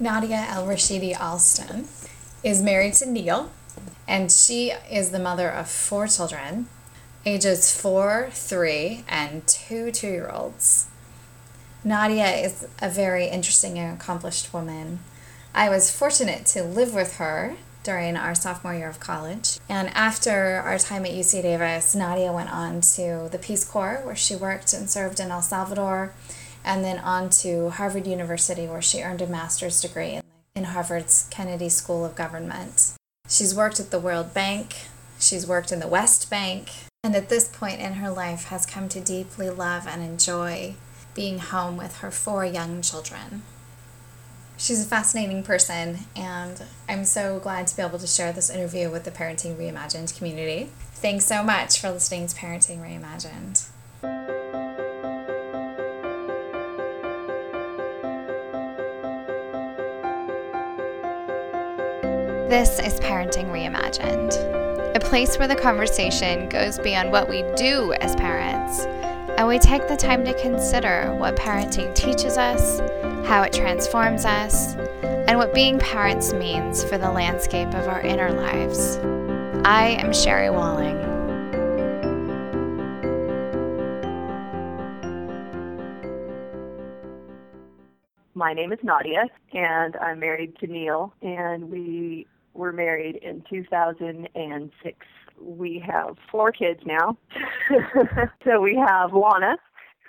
Nadia El Rashidi Alston is married to Neil, and she is the mother of four children, ages four, three, and two two year olds. Nadia is a very interesting and accomplished woman. I was fortunate to live with her during our sophomore year of college. And after our time at UC Davis, Nadia went on to the Peace Corps, where she worked and served in El Salvador, and then on to Harvard University, where she earned a master's degree in Harvard's Kennedy School of Government. She's worked at the World Bank, she's worked in the West Bank, and at this point in her life has come to deeply love and enjoy being home with her four young children. She's a fascinating person, and I'm so glad to be able to share this interview with the Parenting Reimagined community. Thanks so much for listening to Parenting Reimagined. This is Parenting Reimagined, a place where the conversation goes beyond what we do as parents, and we take the time to consider what parenting teaches us, how it transforms us, and what being parents means for the landscape of our inner lives. I am Sherry Walling. My name is Nadia, and I'm married to Neil, and we were married in 2006. We have four kids now. so we have Lana,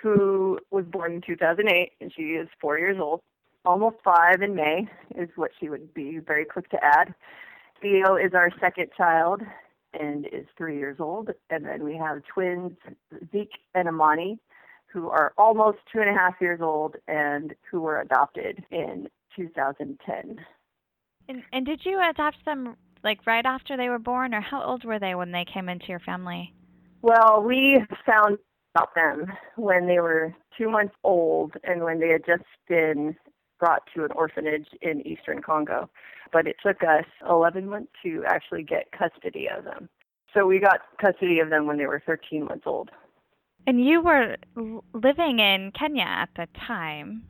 who was born in 2008, and she is four years old. Almost five in May is what she would be very quick to add. Theo is our second child and is three years old. And then we have twins, Zeke and Amani, who are almost two and a half years old and who were adopted in 2010. And, and did you adopt them like right after they were born, or how old were they when they came into your family? Well, we found out them when they were two months old and when they had just been brought to an orphanage in eastern Congo. But it took us 11 months to actually get custody of them. So we got custody of them when they were 13 months old. And you were living in Kenya at the time.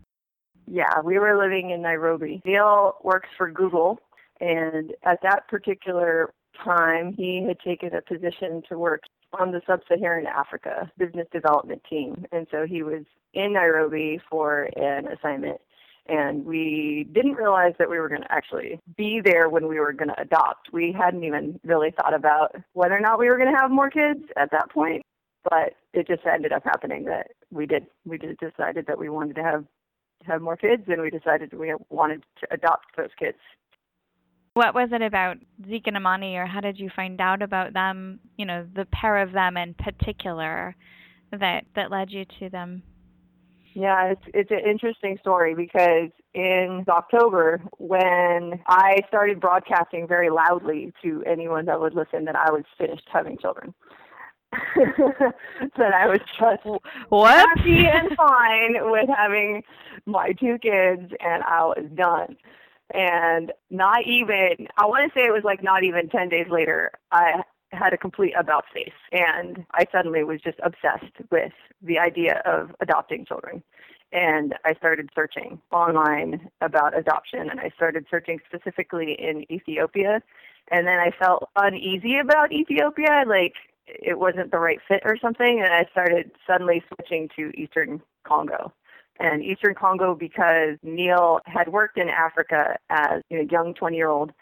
Yeah, we were living in Nairobi. Neil works for Google, and at that particular time, he had taken a position to work on the Sub-Saharan Africa business development team, and so he was in Nairobi for an assignment. And we didn't realize that we were going to actually be there when we were going to adopt. We hadn't even really thought about whether or not we were going to have more kids at that point but it just ended up happening that we did. We just decided that we wanted to have have more kids, and we decided we wanted to adopt those kids. What was it about Zeke and Amani, or how did you find out about them? You know, the pair of them in particular, that that led you to them. Yeah, it's it's an interesting story because in October, when I started broadcasting very loudly to anyone that would listen that I was finished having children, that I was just what? happy and fine with having my two kids, and I was done. And not even, I want to say it was like not even 10 days later, I had a complete about face. And I suddenly was just obsessed with the idea of adopting children. And I started searching online about adoption, and I started searching specifically in Ethiopia. And then I felt uneasy about Ethiopia. Like, it wasn't the right fit or something, and I started suddenly switching to Eastern Congo. And Eastern Congo because Neil had worked in Africa as a young 20 year old,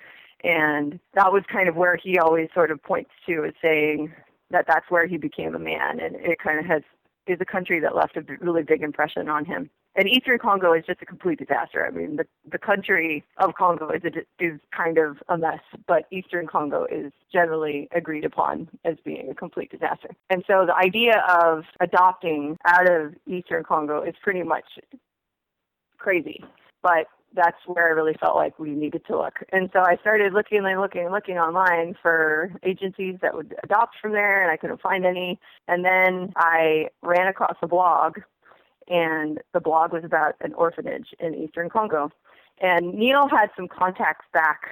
and that was kind of where he always sort of points to as saying that that's where he became a man, and it kind of has is a country that left a really big impression on him and Eastern Congo is just a complete disaster. I mean, the the country of Congo is a, is kind of a mess, but Eastern Congo is generally agreed upon as being a complete disaster. And so the idea of adopting out of Eastern Congo is pretty much crazy, but that's where I really felt like we needed to look. And so I started looking and looking and looking online for agencies that would adopt from there, and I couldn't find any. And then I ran across a blog and the blog was about an orphanage in eastern Congo. And Neil had some contacts back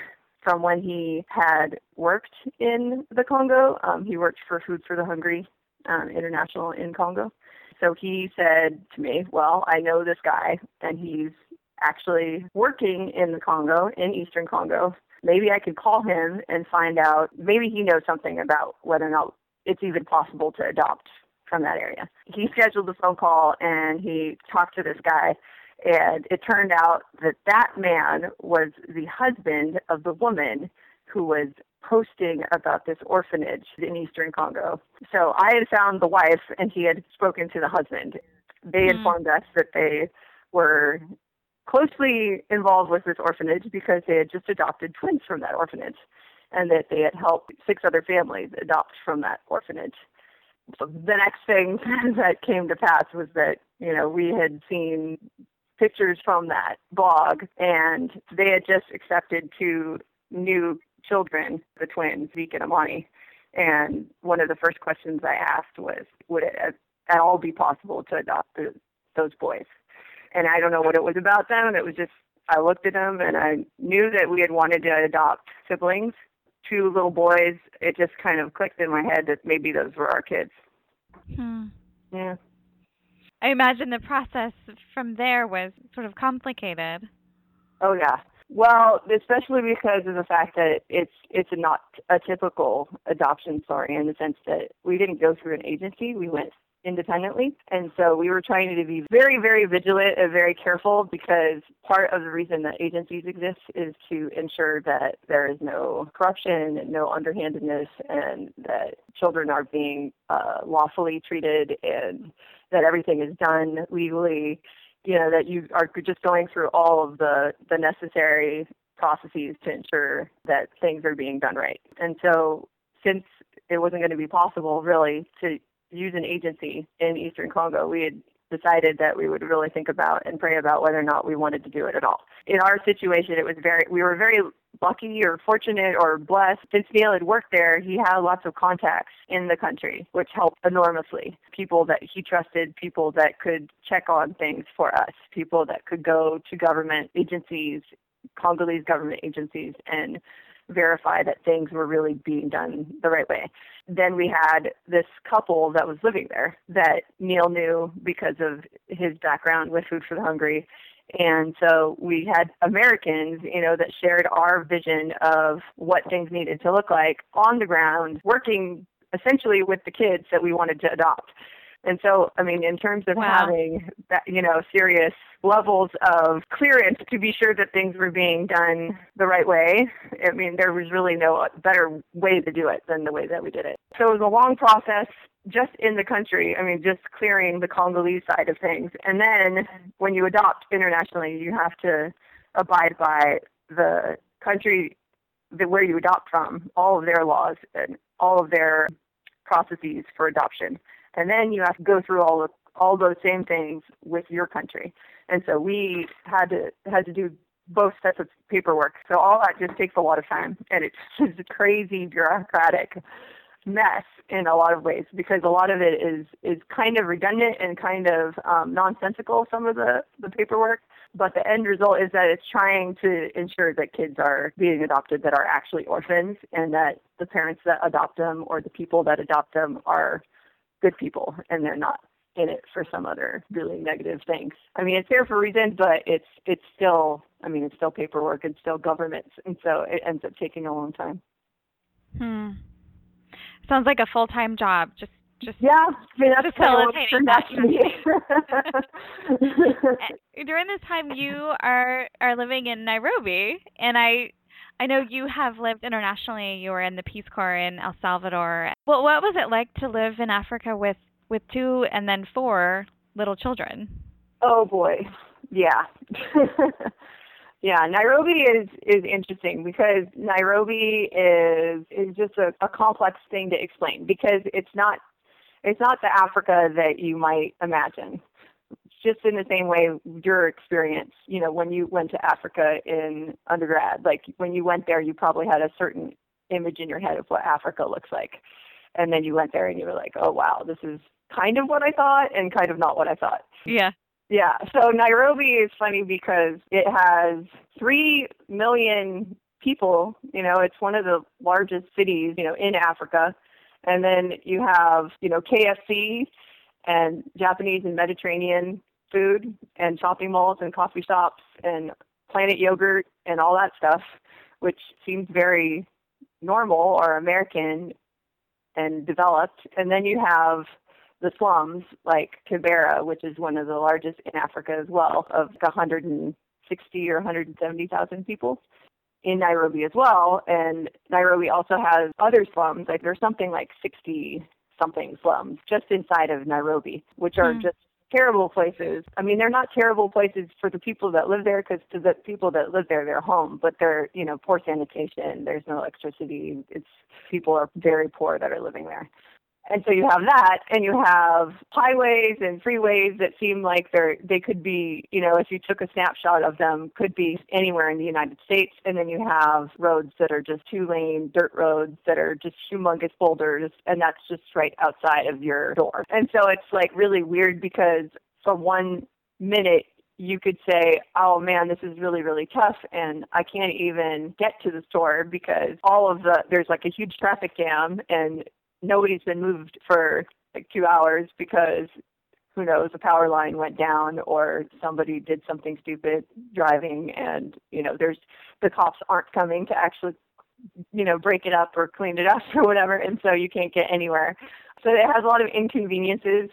from when he had worked in the Congo. Um, he worked for Food for the Hungry um, International in Congo. So he said to me, Well, I know this guy, and he's actually working in the Congo, in eastern Congo. Maybe I could call him and find out, maybe he knows something about whether or not it's even possible to adopt from that area. He scheduled a phone call and he talked to this guy and it turned out that that man was the husband of the woman who was posting about this orphanage in eastern Congo. So I had found the wife and he had spoken to the husband. They mm. informed us that they were closely involved with this orphanage because they had just adopted twins from that orphanage and that they had helped six other families adopt from that orphanage. So the next thing that came to pass was that, you know, we had seen pictures from that blog and they had just accepted two new children, the twins, Zeke and Amani. And one of the first questions I asked was, would it at all be possible to adopt the, those boys? And I don't know what it was about them. It was just, I looked at them and I knew that we had wanted to adopt siblings, two little boys. It just kind of clicked in my head that maybe those were our kids. Hmm. Yeah. I imagine the process from there was sort of complicated. Oh yeah. Well, especially because of the fact that it's it's not a typical adoption story in the sense that we didn't go through an agency. We went independently. And so we were trying to be very, very vigilant and very careful because part of the reason that agencies exist is to ensure that there is no corruption, no underhandedness, and that children are being uh, lawfully treated and that everything is done legally. You know, that you are just going through all of the, the necessary processes to ensure that things are being done right. And so since it wasn't going to be possible really to use an agency in Eastern Congo, we had decided that we would really think about and pray about whether or not we wanted to do it at all. In our situation, it was very, we were very lucky or fortunate or blessed. Since Neil had worked there, he had lots of contacts in the country, which helped enormously. People that he trusted, people that could check on things for us, people that could go to government agencies, Congolese government agencies, and verify that things were really being done the right way. Then we had this couple that was living there that Neil knew because of his background with Food for the Hungry. And so we had Americans, you know, that shared our vision of what things needed to look like on the ground, working essentially with the kids that we wanted to adopt. And so, I mean, in terms of wow. having that, you know, serious levels of clearance to be sure that things were being done the right way, I mean, there was really no better way to do it than the way that we did it. So it was a long process just in the country. I mean, just clearing the Congolese side of things. And then when you adopt internationally, you have to abide by the country that where you adopt from, all of their laws and all of their processes for adoption and then you have to go through all of all those same things with your country. And so we had to had to do both sets of paperwork. So all that just takes a lot of time, and it's just a crazy bureaucratic mess in a lot of ways because a lot of it is is kind of redundant and kind of um, nonsensical. Some of the the paperwork, but the end result is that it's trying to ensure that kids are being adopted that are actually orphans, and that the parents that adopt them or the people that adopt them are good people and they're not in it for some other really negative things. I mean, it's there for a reason, but it's it's still I mean, it's still paperwork and still governments, and so it ends up taking a long time. Hmm. Sounds like a full time job. Just just yeah, I mean, that's facilitating that. During this time, you are are living in Nairobi, and I I know you have lived internationally. You were in the Peace Corps in El Salvador. Well, what was it like to live in Africa with with two and then four little children? Oh boy, yeah, yeah. Nairobi is is interesting because Nairobi is is just a, a complex thing to explain because it's not it's not the Africa that you might imagine just in the same way your experience, you know, when you went to Africa in undergrad, like when you went there, you probably had a certain image in your head of what Africa looks like. And then you went there and you were like, oh, wow, this is kind of what I thought and kind of not what I thought. Yeah. Yeah. So Nairobi is funny because it has 3 million people. You know, it's one of the largest cities, you know, in Africa. And then you have, you know, KFC and Japanese and Mediterranean food and shopping malls and coffee shops and Planet Yogurt and all that stuff, which seems very normal or American and developed. And then you have the slums like Kibera, which is one of the largest in Africa as well, of 160 or 170,000 people in Nairobi as well. And Nairobi also has other slums, like there's something like 60 something slums just inside of Nairobi, which are mm. just terrible places. I mean, they're not terrible places for the people that live there because to the people that live there, they're home, but they're, you know, poor sanitation. There's no electricity. It's people are very poor that are living there. And so you have that, and you have highways and freeways that seem like they're they could be, you know, if you took a snapshot of them, could be anywhere in the United States. And then you have roads that are just two lane dirt roads that are just humongous boulders, and that's just right outside of your door. And so it's like really weird because for one minute you could say, oh man, this is really, really tough and I can't even get to the store because all of the, there's like a huge traffic jam and nobody's been moved for like two hours because who knows a power line went down or somebody did something stupid driving and you know there's the cops aren't coming to actually you know break it up or clean it up or whatever and so you can't get anywhere. So it has a lot of inconveniences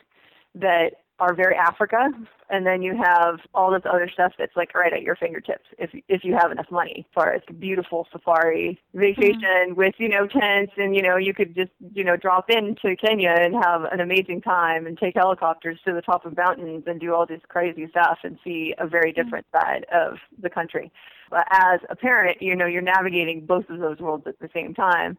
that are very Africa, and then you have all this other stuff that's like right at your fingertips if if you have enough money. As far as beautiful safari vacation mm-hmm. with you know tents, and you know you could just you know drop into Kenya and have an amazing time, and take helicopters to the top of mountains and do all this crazy stuff and see a very mm-hmm. different mm-hmm. side of the country. But as a parent, you know you're navigating both of those worlds at the same time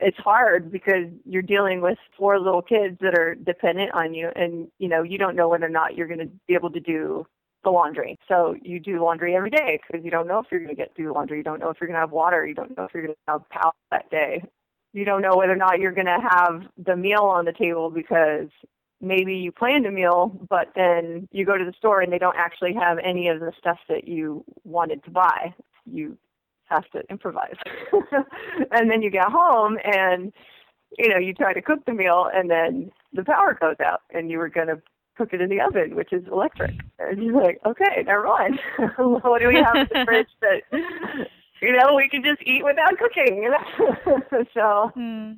it's hard because you're dealing with four little kids that are dependent on you and you know you don't know whether or not you're going to be able to do the laundry. So you do laundry every day because you don't know if you're going to get through laundry. You don't know if you're going to have water. You don't know if you're going to have power that day. You don't know whether or not you're going to have the meal on the table because maybe you planned a meal but then you go to the store and they don't actually have any of the stuff that you wanted to buy. You have to improvise. and then you get home and you know, you try to cook the meal and then the power goes out and you were going to cook it in the oven, which is electric. And you're like, okay, never mind. what do we have in the fridge that, you know, we can just eat without cooking? You know? so, hmm.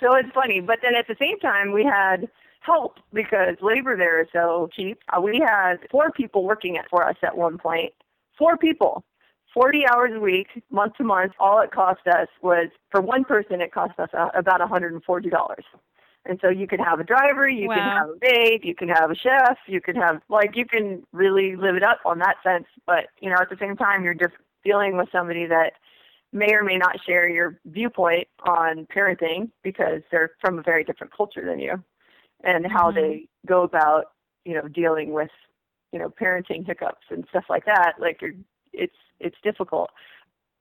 so it's funny. But then at the same time, we had help because labor there is so cheap. Uh, we had four people working it for us at one point. Four people 40 hours a week, month to month, all it cost us was, for one person, it cost us uh, about $140. And so you can have a driver, you wow. can have a maid, you can have a chef, you can have, like, you can really live it up on that sense. But, you know, at the same time, you're just dealing with somebody that may or may not share your viewpoint on parenting because they're from a very different culture than you and how mm-hmm. they go about, you know, dealing with, you know, parenting hiccups and stuff like that. Like, you're, it's it's difficult.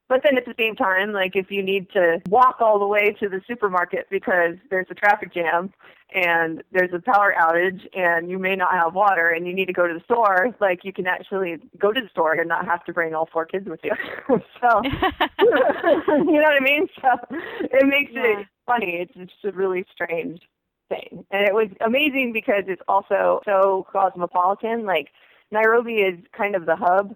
But then at the same time, like if you need to walk all the way to the supermarket because there's a traffic jam and there's a power outage and you may not have water and you need to go to the store, like you can actually go to the store and not have to bring all four kids with you. so, you know what I mean? So it makes yeah. it funny. It's just a really strange thing. And it was amazing because it's also so cosmopolitan. Like Nairobi is kind of the hub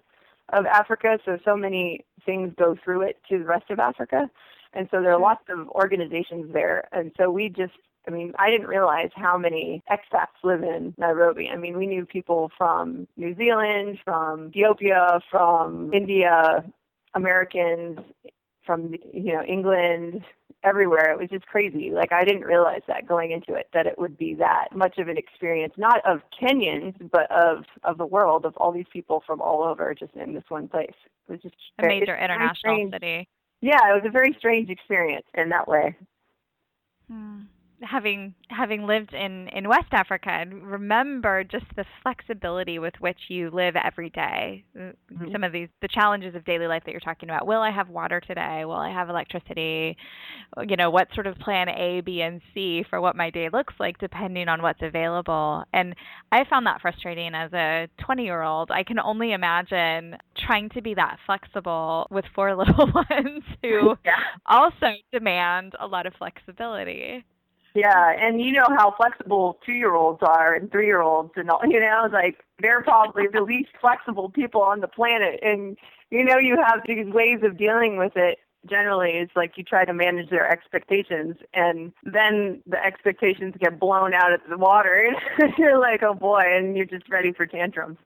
of Africa, so so many things go through it to the rest of Africa. And so there are mm-hmm. lots of organizations there. And so we just I mean, I didn't realize how many expats live in Nairobi. I mean, we knew people from New Zealand, from Ethiopia, from India, Americans, from you know England, everywhere. It was just crazy. Like I didn't realize that going into it that it would be that much of an experience, not of Kenyans, but of of the world, of all these people from all over, just in this one place. It was just a very, major international city. Yeah, it was a very strange experience in that way. Hmm having having lived in in West Africa and remember just the flexibility with which you live every day. Mm-hmm. Some of these the challenges of daily life that you're talking about. Will I have water today? Will I have electricity? You know, what sort of plan A, B, and C for what my day looks like depending on what's available. And I found that frustrating as a 20-year-old. I can only imagine trying to be that flexible with four little ones who yeah. also demand a lot of flexibility. Yeah, and you know how flexible two-year-olds are and three-year-olds and all. You know, like they're probably the least flexible people on the planet, and you know you have these ways of dealing with it. Generally, it's like you try to manage their expectations, and then the expectations get blown out of the water, and you're like, oh boy, and you're just ready for tantrums.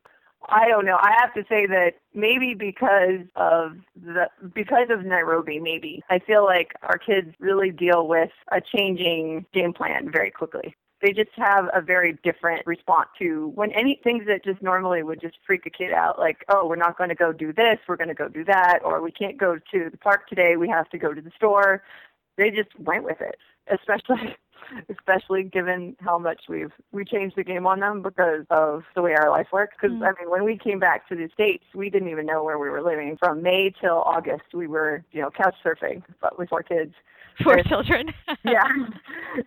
I don't know. I have to say that maybe because of the because of Nairobi, maybe I feel like our kids really deal with a changing game plan very quickly. They just have a very different response to when any things that just normally would just freak a kid out, like, oh, we're not going to go do this, we're going to go do that, or we can't go to the park today, we have to go to the store. They just went with it, especially especially given how much we've we changed the game on them because of the way our life works. Because mm. I mean, when we came back to the states, we didn't even know where we were living. From May till August, we were you know couch surfing, but with four kids. Four and, children. yeah,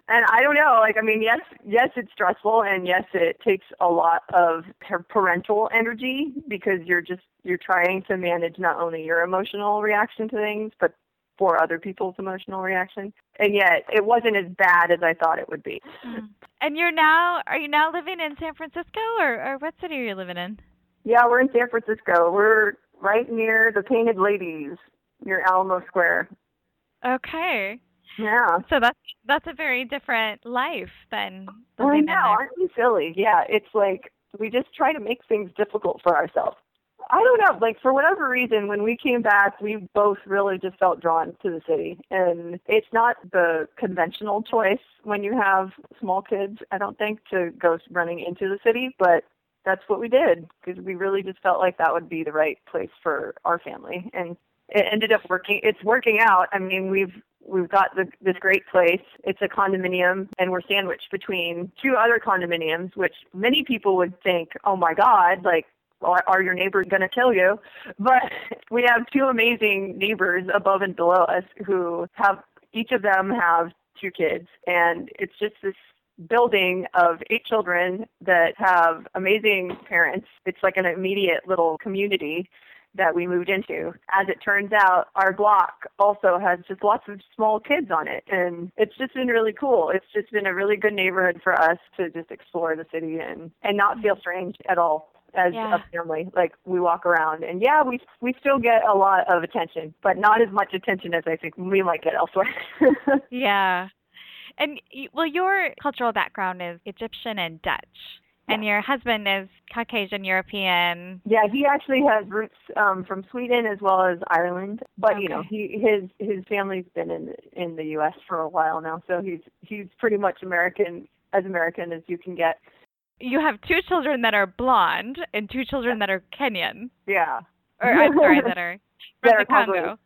and I don't know. Like, I mean, yes, yes, it's stressful, and yes, it takes a lot of parental energy because you're just you're trying to manage not only your emotional reaction to things, but for other people's emotional reaction. And yet it wasn't as bad as I thought it would be. Mm. And you're now are you now living in San Francisco or, or what city are you living in? Yeah, we're in San Francisco. We're right near the Painted Ladies, near Alamo Square. Okay. Yeah. So that's that's a very different life than I know, aren't we silly? Yeah, it's like we just try to make things difficult for ourselves. I don't know. Like for whatever reason, when we came back, we both really just felt drawn to the city, and it's not the conventional choice when you have small kids. I don't think to go running into the city, but that's what we did because we really just felt like that would be the right place for our family, and it ended up working. It's working out. I mean, we've we've got the, this great place. It's a condominium, and we're sandwiched between two other condominiums, which many people would think, oh my God, like are your neighbors going to kill you? But we have two amazing neighbors above and below us who have, each of them have two kids. And it's just this building of eight children that have amazing parents. It's like an immediate little community that we moved into. As it turns out, our block also has just lots of small kids on it. And it's just been really cool. It's just been a really good neighborhood for us to just explore the city and, and not feel strange at all as yeah. a family. Like we walk around, and yeah, we we still get a lot of attention, but not as much attention as I think we might get elsewhere. yeah, and well, your cultural background is Egyptian and Dutch. And your husband is Caucasian European. Yeah, he actually has roots um from Sweden as well as Ireland. But okay. you know, he his his family's been in in the US for a while now, so he's he's pretty much American as American as you can get you have two children that are blonde and two children that are Kenyan. Yeah. Or I'm sorry, that are from that the Congo.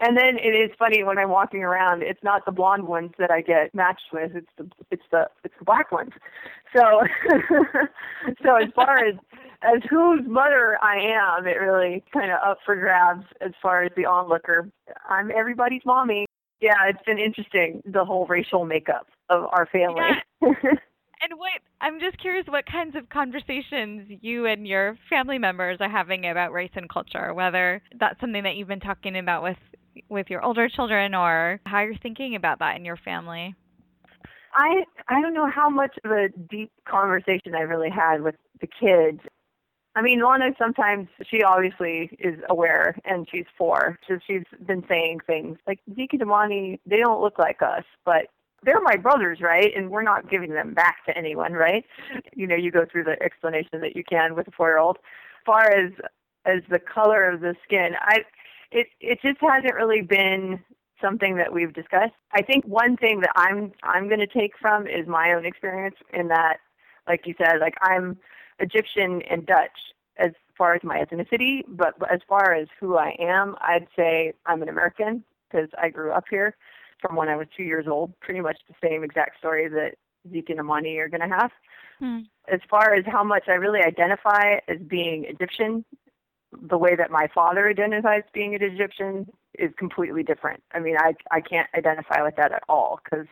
And then it is funny when I'm walking around. It's not the blonde ones that I get matched with. It's the it's the it's the black ones. So so as far as as whose mother I am, it really kind of up for grabs as far as the onlooker. I'm everybody's mommy. Yeah, it's been interesting the whole racial makeup of our family. Yeah. And what I'm just curious what kinds of conversations you and your family members are having about race and culture, whether that's something that you've been talking about with with your older children or how you're thinking about that in your family. I I don't know how much of a deep conversation I really had with the kids. I mean, Lana sometimes she obviously is aware, and she's four, so she's been saying things like Zeke and Amani, they don't look like us, but they're my brothers, right? And we're not giving them back to anyone, right? You know, you go through the explanation that you can with a four year old. As far as as the color of the skin, I it it just hasn't really been something that we've discussed. I think one thing that I'm I'm going to take from is my own experience in that, like you said, like I'm Egyptian and Dutch as far as my ethnicity, but as far as who I am, I'd say I'm an American because I grew up here from when I was two years old. Pretty much the same exact story that Zeke and Amani are going to have. Hmm. As far as how much I really identify as being Egyptian, the way that my father identifies being an Egyptian is completely different. I mean, I I can't identify with that at all because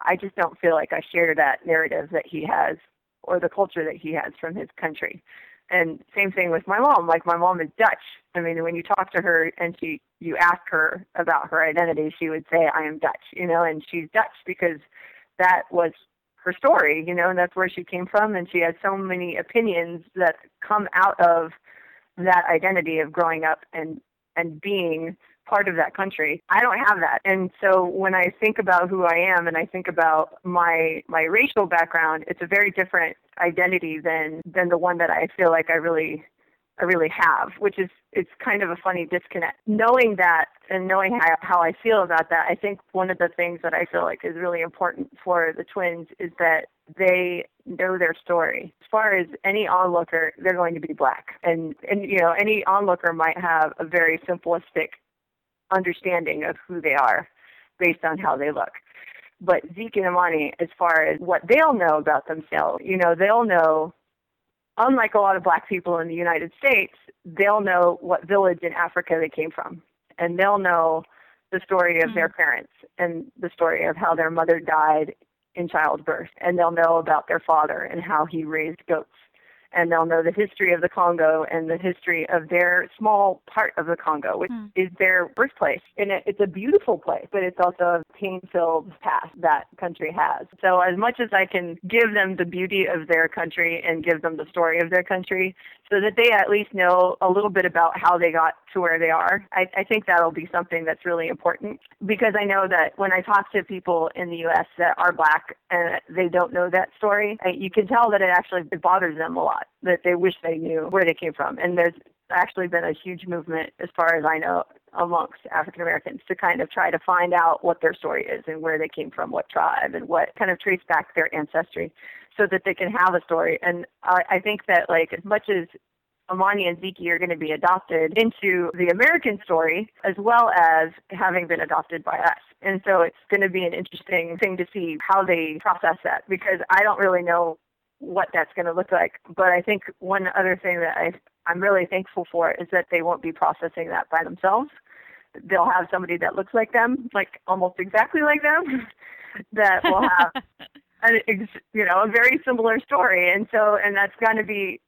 I just don't feel like I share that narrative that he has or the culture that he has from his country. And same thing with my mom. Like my mom is Dutch. I mean, when you talk to her and she you ask her about her identity, she would say, "I am Dutch," you know, and she's Dutch because that was her story, you know, and that's where she came from. And she has so many opinions that come out of that identity of growing up and and being part of that country. I don't have that. And so when I think about who I am and I think about my my racial background, it's a very different identity than than the one that I feel like I really I really have, which is it's kind of a funny disconnect. Knowing that and knowing how, how I feel about that, I think one of the things that I feel like is really important for the twins is that they know their story. As far as any onlooker, they're going to be black. And and you know, any onlooker might have a very simplistic understanding of who they are based on how they look. But Zeke and Amani, as far as what they'll know about themselves, you know, they'll know unlike a lot of black people in the United States, they'll know what village in Africa they came from. And they'll know the story of mm-hmm. their parents and the story of how their mother died in childbirth. And they'll know about their father and how he raised goats and they'll know the history of the Congo and the history of their small part of the Congo, which mm. is their birthplace. And it, it's a beautiful place, but it's also a pain-filled past that country has. So as much as I can give them the beauty of their country and give them the story of their country, so that they at least know a little bit about how they got to where they are, I, I think that'll be something that's really important because I know that when I talk to people in the U.S. that are black and they don't know that story, I, you can tell that it actually it bothers them a lot that they wish they knew where they came from. And there's actually been a huge movement, as far as I know, amongst African Americans to kind of try to find out what their story is and where they came from, what tribe, and what kind of trace back their ancestry so that they can have a story. And I, I think that, like, as much as Amani and Zeke are going to be adopted into the American story as well as having been adopted by us. And so it's going to be an interesting thing to see how they process that because I don't really know what that's going to look like. But I think one other thing that I, I'm really thankful for is that they won't be processing that by themselves. They'll have somebody that looks like them, like almost exactly like them, that will have, a, you know, a very similar story. And so, and that's going to be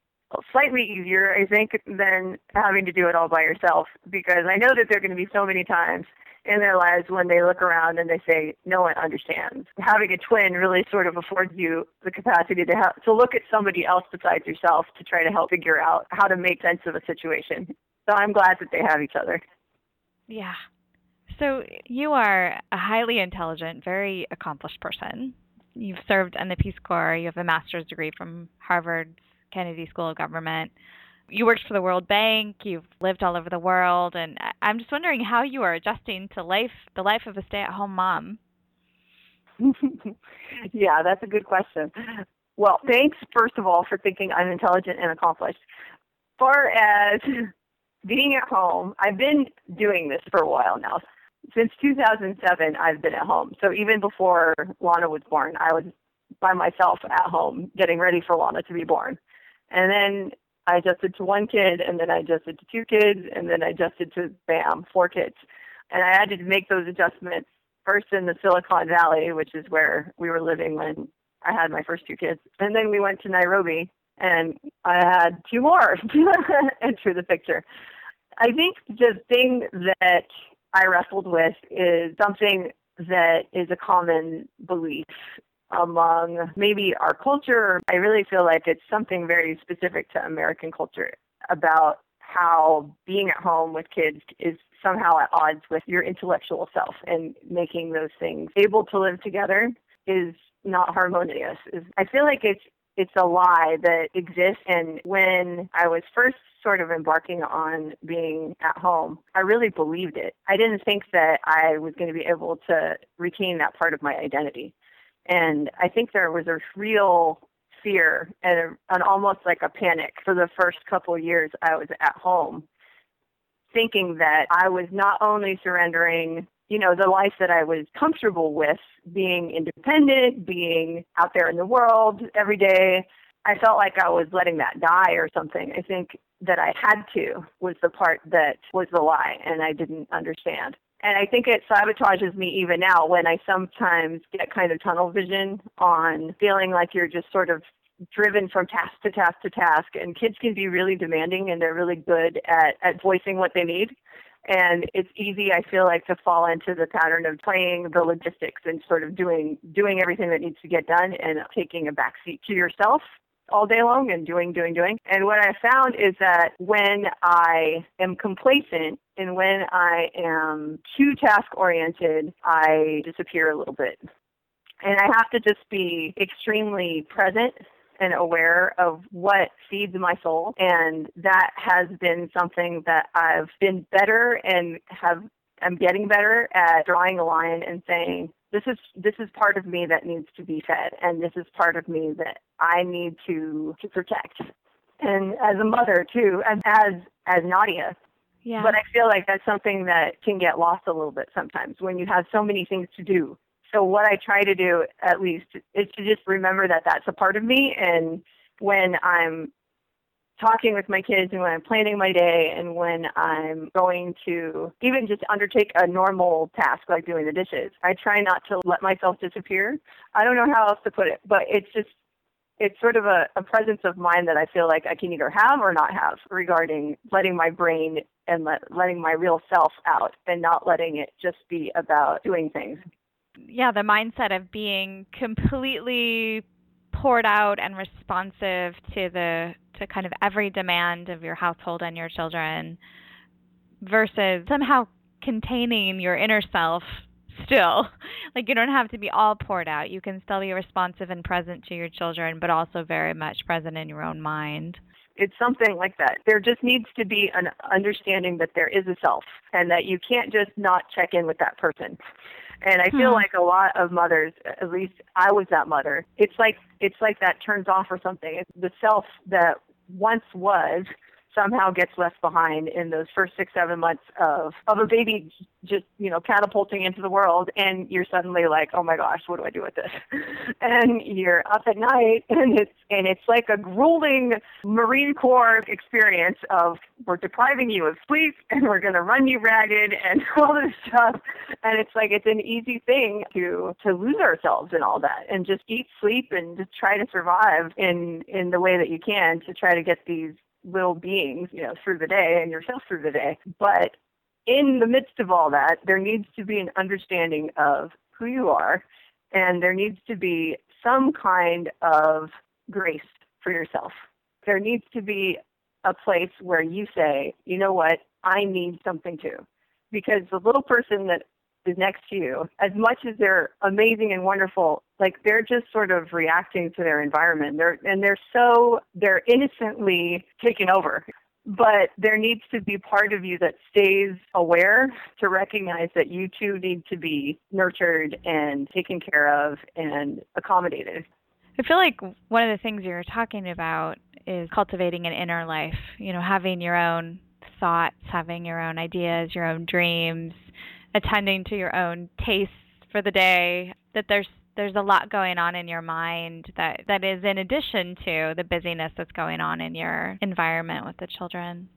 slightly easier, I think, than having to do it all by yourself because I know that there are going to be so many times in their lives when they look around and they say, no one understands. Having a twin really sort of affords you the capacity to have, to look at somebody else besides yourself to try to help figure out how to make sense of a situation. So I'm glad that they have each other. Yeah. So you are a highly intelligent, very accomplished person. You've served in the Peace Corps. You have a master's degree from Harvard's Kennedy School of Government you worked for the World Bank, you've lived all over the world, and I'm just wondering how you are adjusting to life, the life of a stay-at-home mom. yeah, that's a good question. Well, thanks first of all for thinking I'm intelligent and accomplished. Far as being at home, I've been doing this for a while now. Since 2007, I've been at home. So even before Lana was born, I was by myself at home getting ready for Lana to be born. And then I adjusted to one kid, and then I adjusted to two kids, and then I adjusted to bam, four kids. And I had to make those adjustments first in the Silicon Valley, which is where we were living when I had my first two kids. And then we went to Nairobi, and I had two more enter the picture. I think the thing that I wrestled with is something that is a common belief among maybe our culture. I really feel like it's something very specific to American culture about how being at home with kids is somehow at odds with your intellectual self and making those things able to live together is not harmonious. I feel like it's it's a lie that exists and when I was first sort of embarking on being at home, I really believed it. I didn't think that I was going to be able to retain that part of my identity. And I think there was a real fear and a, an almost like a panic for the first couple of years I was at home, thinking that I was not only surrendering, you know, the life that I was comfortable with, being independent, being out there in the world every day. I felt like I was letting that die or something. I think that I had to was the part that was the lie and I didn't understand. And I think it sabotages me even now when I sometimes get kind of tunnel vision on feeling like you're just sort of driven from task to task to task. And kids can be really demanding and they're really good at, at voicing what they need. And it's easy, I feel like, to fall into the pattern of playing the logistics and sort of doing doing everything that needs to get done and taking a backseat to yourself all day long and doing, doing, doing. And what I found is that when I am complacent and when I am too task oriented, I disappear a little bit. And I have to just be extremely present and aware of what feeds my soul. And that has been something that I've been better and have I'm getting better at drawing a line and saying, this is this is part of me that needs to be fed and this is part of me that I need to to protect. And as a mother too, and as as Nadia. Yeah. But I feel like that's something that can get lost a little bit sometimes when you have so many things to do. So what I try to do at least is to just remember that that's a part of me and when I'm talking with my kids and when I'm planning my day and when I'm going to even just undertake a normal task like doing the dishes. I try not to let myself disappear. I don't know how else to put it, but it's just it's sort of a, a presence of mind that I feel like I can either have or not have regarding letting my brain and let, letting my real self out and not letting it just be about doing things. Yeah, the mindset of being completely poured out and responsive to the to kind of every demand of your household and your children versus somehow containing your inner self still. Like you don't have to be all poured out. You can still be responsive and present to your children, but also very much present in your own mind. It's something like that. There just needs to be an understanding that there is a self and that you can't just not check in with that person. And I feel hmm. like a lot of mothers, at least I was that mother. It's like it's like that turns off or something. It's the self that once was somehow gets left behind in those first six, seven months of, of a baby just, you know, catapulting into the world and you're suddenly like, oh my gosh, what do I do with this? And you're up at night and it's, and it's like a grueling Marine Corps experience of we're depriving you of sleep and we're going to run you ragged and all this stuff. And it's like, it's an easy thing to, to lose ourselves in all that and just eat, sleep and just try to survive in, in the way that you can to try to get these little beings, you know, through the day and yourself through the day. But in the midst of all that, there needs to be an understanding of who you are, and there needs to be some kind of grace for yourself. There needs to be a place where you say, you know what, I need something too. Because the little person that is next to you, as much as they're amazing and wonderful, like they're just sort of reacting to their environment. They're and they're so they're innocently taken over. But there needs to be part of you that stays aware to recognize that you too need to be nurtured and taken care of and accommodated. I feel like one of the things you're talking about is cultivating an inner life, you know, having your own thoughts, having your own ideas, your own dreams, attending to your own tastes for the day that there's there's a lot going on in your mind that that is in addition to the busyness that's going on in your environment with the children.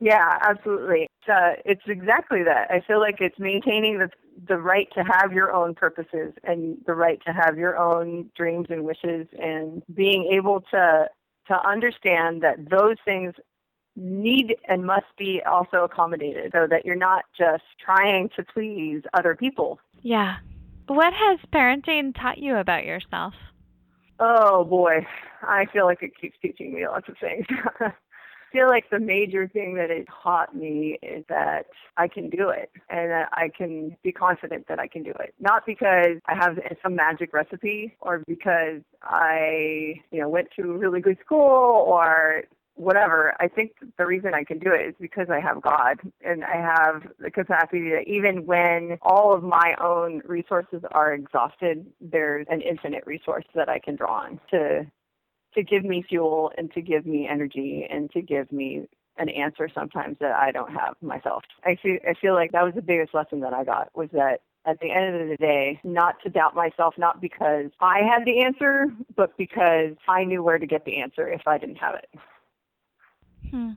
Yeah absolutely. It's, uh, it's exactly that. I feel like it's maintaining the the right to have your own purposes and the right to have your own dreams and wishes and being able to to understand that those things need and must be also accommodated so that you're not just trying to please other people. Yeah. What has parenting taught you about yourself? Oh boy, I feel like it keeps teaching me lots of things. I feel like the major thing that it taught me is that I can do it and that I can be confident that I can do it. Not because I have some magic recipe or because I, you know, went to a really good school or whatever, I think the reason I can do it is because I have God and I have the capacity that even when all of my own resources are exhausted, there's an infinite resource that I can draw on to to give me fuel and to give me energy and to give me an answer sometimes that I don't have myself. I feel I feel like that was the biggest lesson that I got was that at the end of the day, not to doubt myself, not because I had the answer, but because I knew where to get the answer if I didn't have it. Hmm.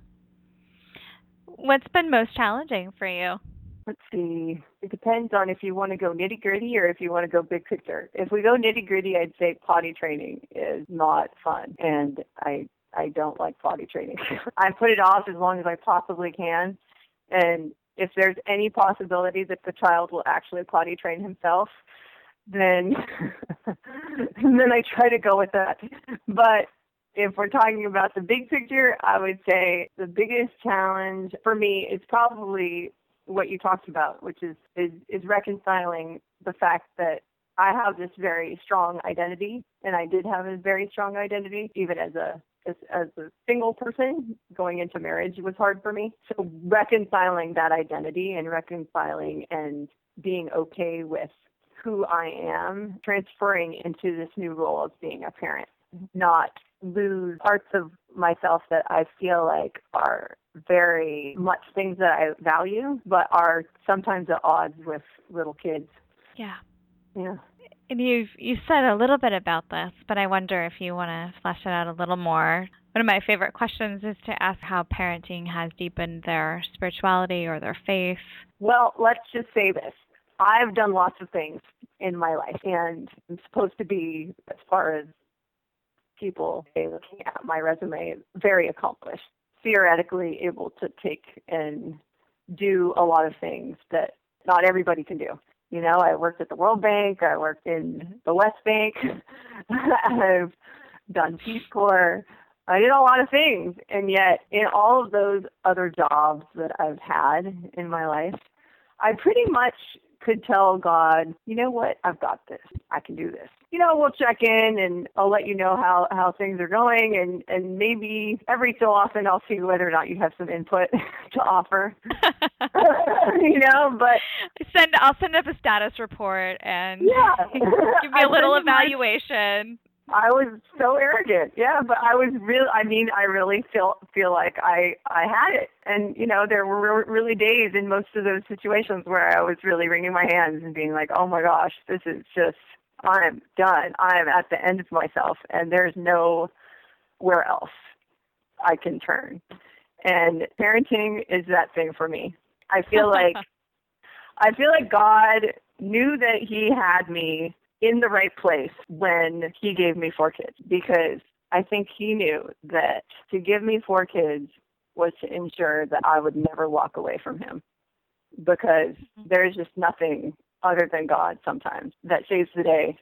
What's been most challenging for you? Let's see. It depends on if you want to go nitty gritty or if you want to go big picture. If we go nitty gritty, I'd say potty training is not fun, and I I don't like potty training. I put it off as long as I possibly can, and if there's any possibility that the child will actually potty train himself, then then I try to go with that. But if we're talking about the big picture, I would say the biggest challenge for me is probably what you talked about, which is is, is reconciling the fact that I have this very strong identity, and I did have a very strong identity, even as a as, as a single person going into marriage was hard for me. So reconciling that identity and reconciling and being okay with who I am, transferring into this new role of being a parent, not lose parts of myself that I feel like are very much things that I value, but are sometimes at odds with little kids. Yeah. Yeah. And you've you said a little bit about this, but I wonder if you want to flesh it out a little more. One of my favorite questions is to ask how parenting has deepened their spirituality or their faith. Well, let's just say this. I've done lots of things in my life, and I'm supposed to be, as far as people looking at my resume, very accomplished, theoretically able to take and do a lot of things that not everybody can do. You know, I worked at the World Bank, I worked in mm-hmm. the West Bank, I've done Peace Corps, I did a lot of things. And yet, in all of those other jobs that I've had in my life, I pretty much could tell God, you know what, I've got this. I can do this. You know, we'll check in and I'll let you know how, how things are going and, and maybe every so often I'll see whether or not you have some input to offer. you know, but send I'll send up a status report and yeah. give me a little evaluation. I was so arrogant. Yeah, but I was real. I mean, I really feel feel like I I had it, and you know, there were really days in most of those situations where I was really wringing my hands and being like, "Oh my gosh, this is just I'm done. I'm at the end of myself, and there's no where else I can turn." And parenting is that thing for me. I feel like I feel like God knew that He had me in the right place when he gave me four kids because I think he knew that to give me four kids was to ensure that I would never walk away from him because there's just nothing other than God sometimes that saves the day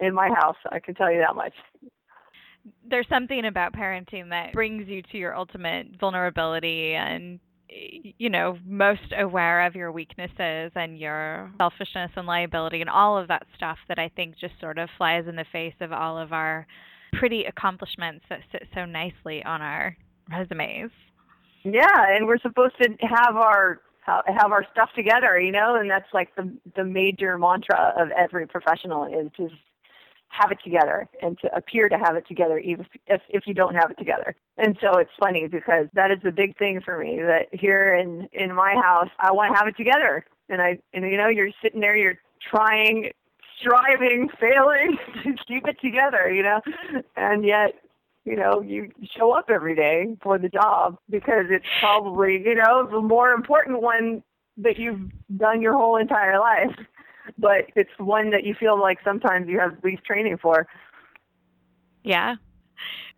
in my house. I can tell you that much. There's something about parenting that brings you to your ultimate vulnerability and you know, most aware of your weaknesses and your selfishness and liability and all of that stuff that I think just sort of flies in the face of all of our pretty accomplishments that sit so nicely on our resumes. Yeah, and we're supposed to have our have our stuff together, you know, and that's like the the major mantra of every professional is just have it together and to appear to have it together even if if you don't have it together. And so it's funny because that is the big thing for me that here in in my house I want to have it together. And I and you know you're sitting there you're trying striving failing to keep it together, you know. And yet you know, you show up every day for the job because it's probably, you know, the more important one that you've done your whole entire life but it's one that you feel like sometimes you have least training for. Yeah.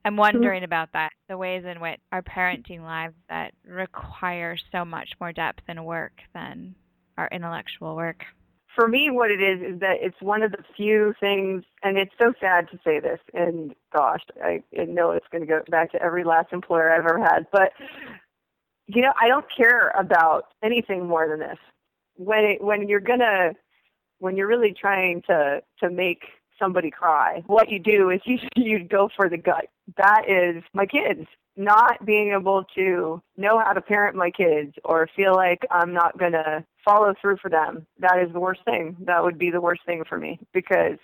I'm wondering mm-hmm. about that, the ways in which our parenting lives that require so much more depth and work than our intellectual work. For me, what it is is that it's one of the few things, and it's so sad to say this, and gosh, I, I know it's going to go back to every last employer I've ever had, but you know, I don't care about anything more than this. When it, when you're gonna when you're really trying to to make somebody cry, what you do is you you go for the gut. That is my kids. Not being able to know how to parent my kids or feel like I'm not gonna follow through for them. That is the worst thing. That would be the worst thing for me because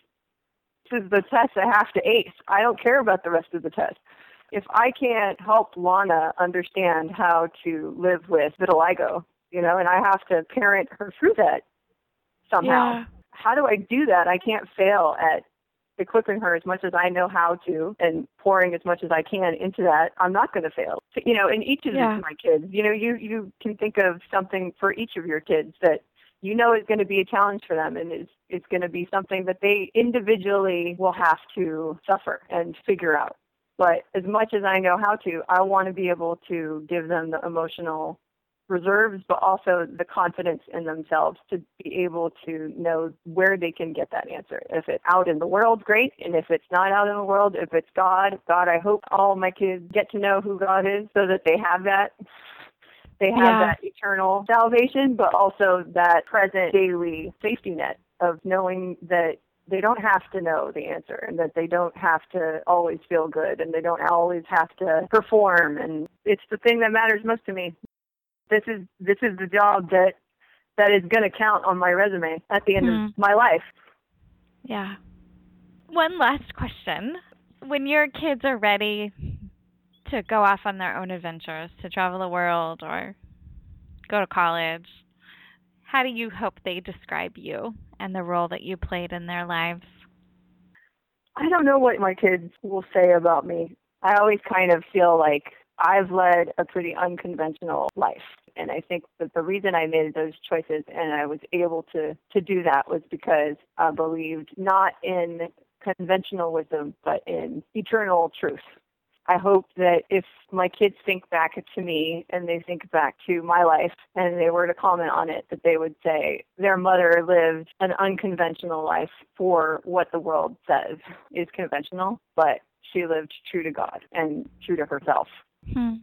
this is the test I have to ace. I don't care about the rest of the test. If I can't help Lana understand how to live with vitiligo, you know, and I have to parent her through that, somehow. Yeah. How do I do that? I can't fail at equipping her as much as I know how to and pouring as much as I can into that, I'm not going to fail. So, you know, in each of yeah. my kids, you know, you you can think of something for each of your kids that you know is going to be a challenge for them and it's it's going to be something that they individually will have to suffer and figure out. But as much as I know how to, I want to be able to give them the emotional reserves, but also the confidence in themselves to be able to know where they can get that answer. If it's out in the world, great. And if it's not out in the world, if it's God, God, I hope all my kids get to know who God is so that they have that. They have Yeah. that eternal salvation, but also that present daily safety net of knowing that they don't have to know the answer and that they don't have to always feel good and they don't always have to perform and it's the thing that matters most to me this is this is the job that that is going to count on my resume at the end Hmm. of my life Yeah. One last question. When your kids are ready to go off on their own adventures, to travel the world or go to college, how do you hope they describe you and the role that you played in their lives? I don't know what my kids will say about me. I always kind of feel like I've led a pretty unconventional life. And I think that the reason I made those choices and I was able to, to do that was because I believed not in conventional wisdom, but in eternal truth. I hope that if my kids think back to me and they think back to my life and they were to comment on it, that they would say their mother lived an unconventional life for what the world says is conventional, but she lived true to God and true to herself. Hmm.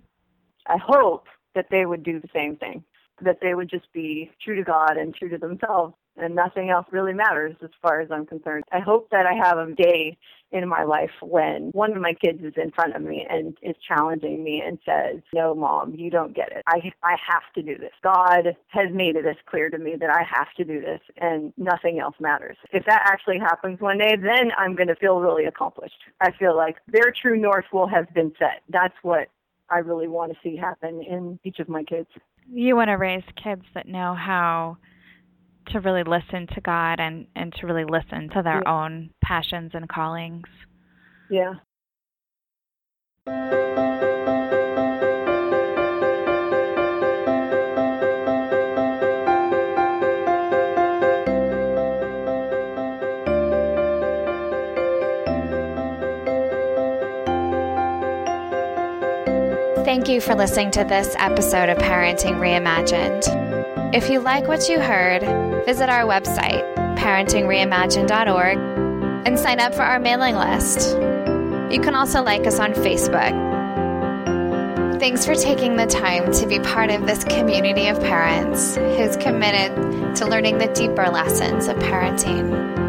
I hope that they would do the same thing, that they would just be true to God and true to themselves, and nothing else really matters as far as I'm concerned. I hope that I have a day in my life when one of my kids is in front of me and is challenging me and says, "No, mom, you don't get it. I I have to do this. God has made it as clear to me that I have to do this, and nothing else matters." If that actually happens one day, then I'm going to feel really accomplished. I feel like their true north will have been set. That's what I really want to see happen in each of my kids. You want to raise kids that know how to really listen to God and, and to really listen to their Yeah. own passions and callings. Yeah. Thank you for listening to this episode of Parenting Reimagined. If you like what you heard, visit our website, parentingreimagined.org, and sign up for our mailing list. You can also like us on Facebook. Thanks for taking the time to be part of this community of parents who's committed to learning the deeper lessons of parenting.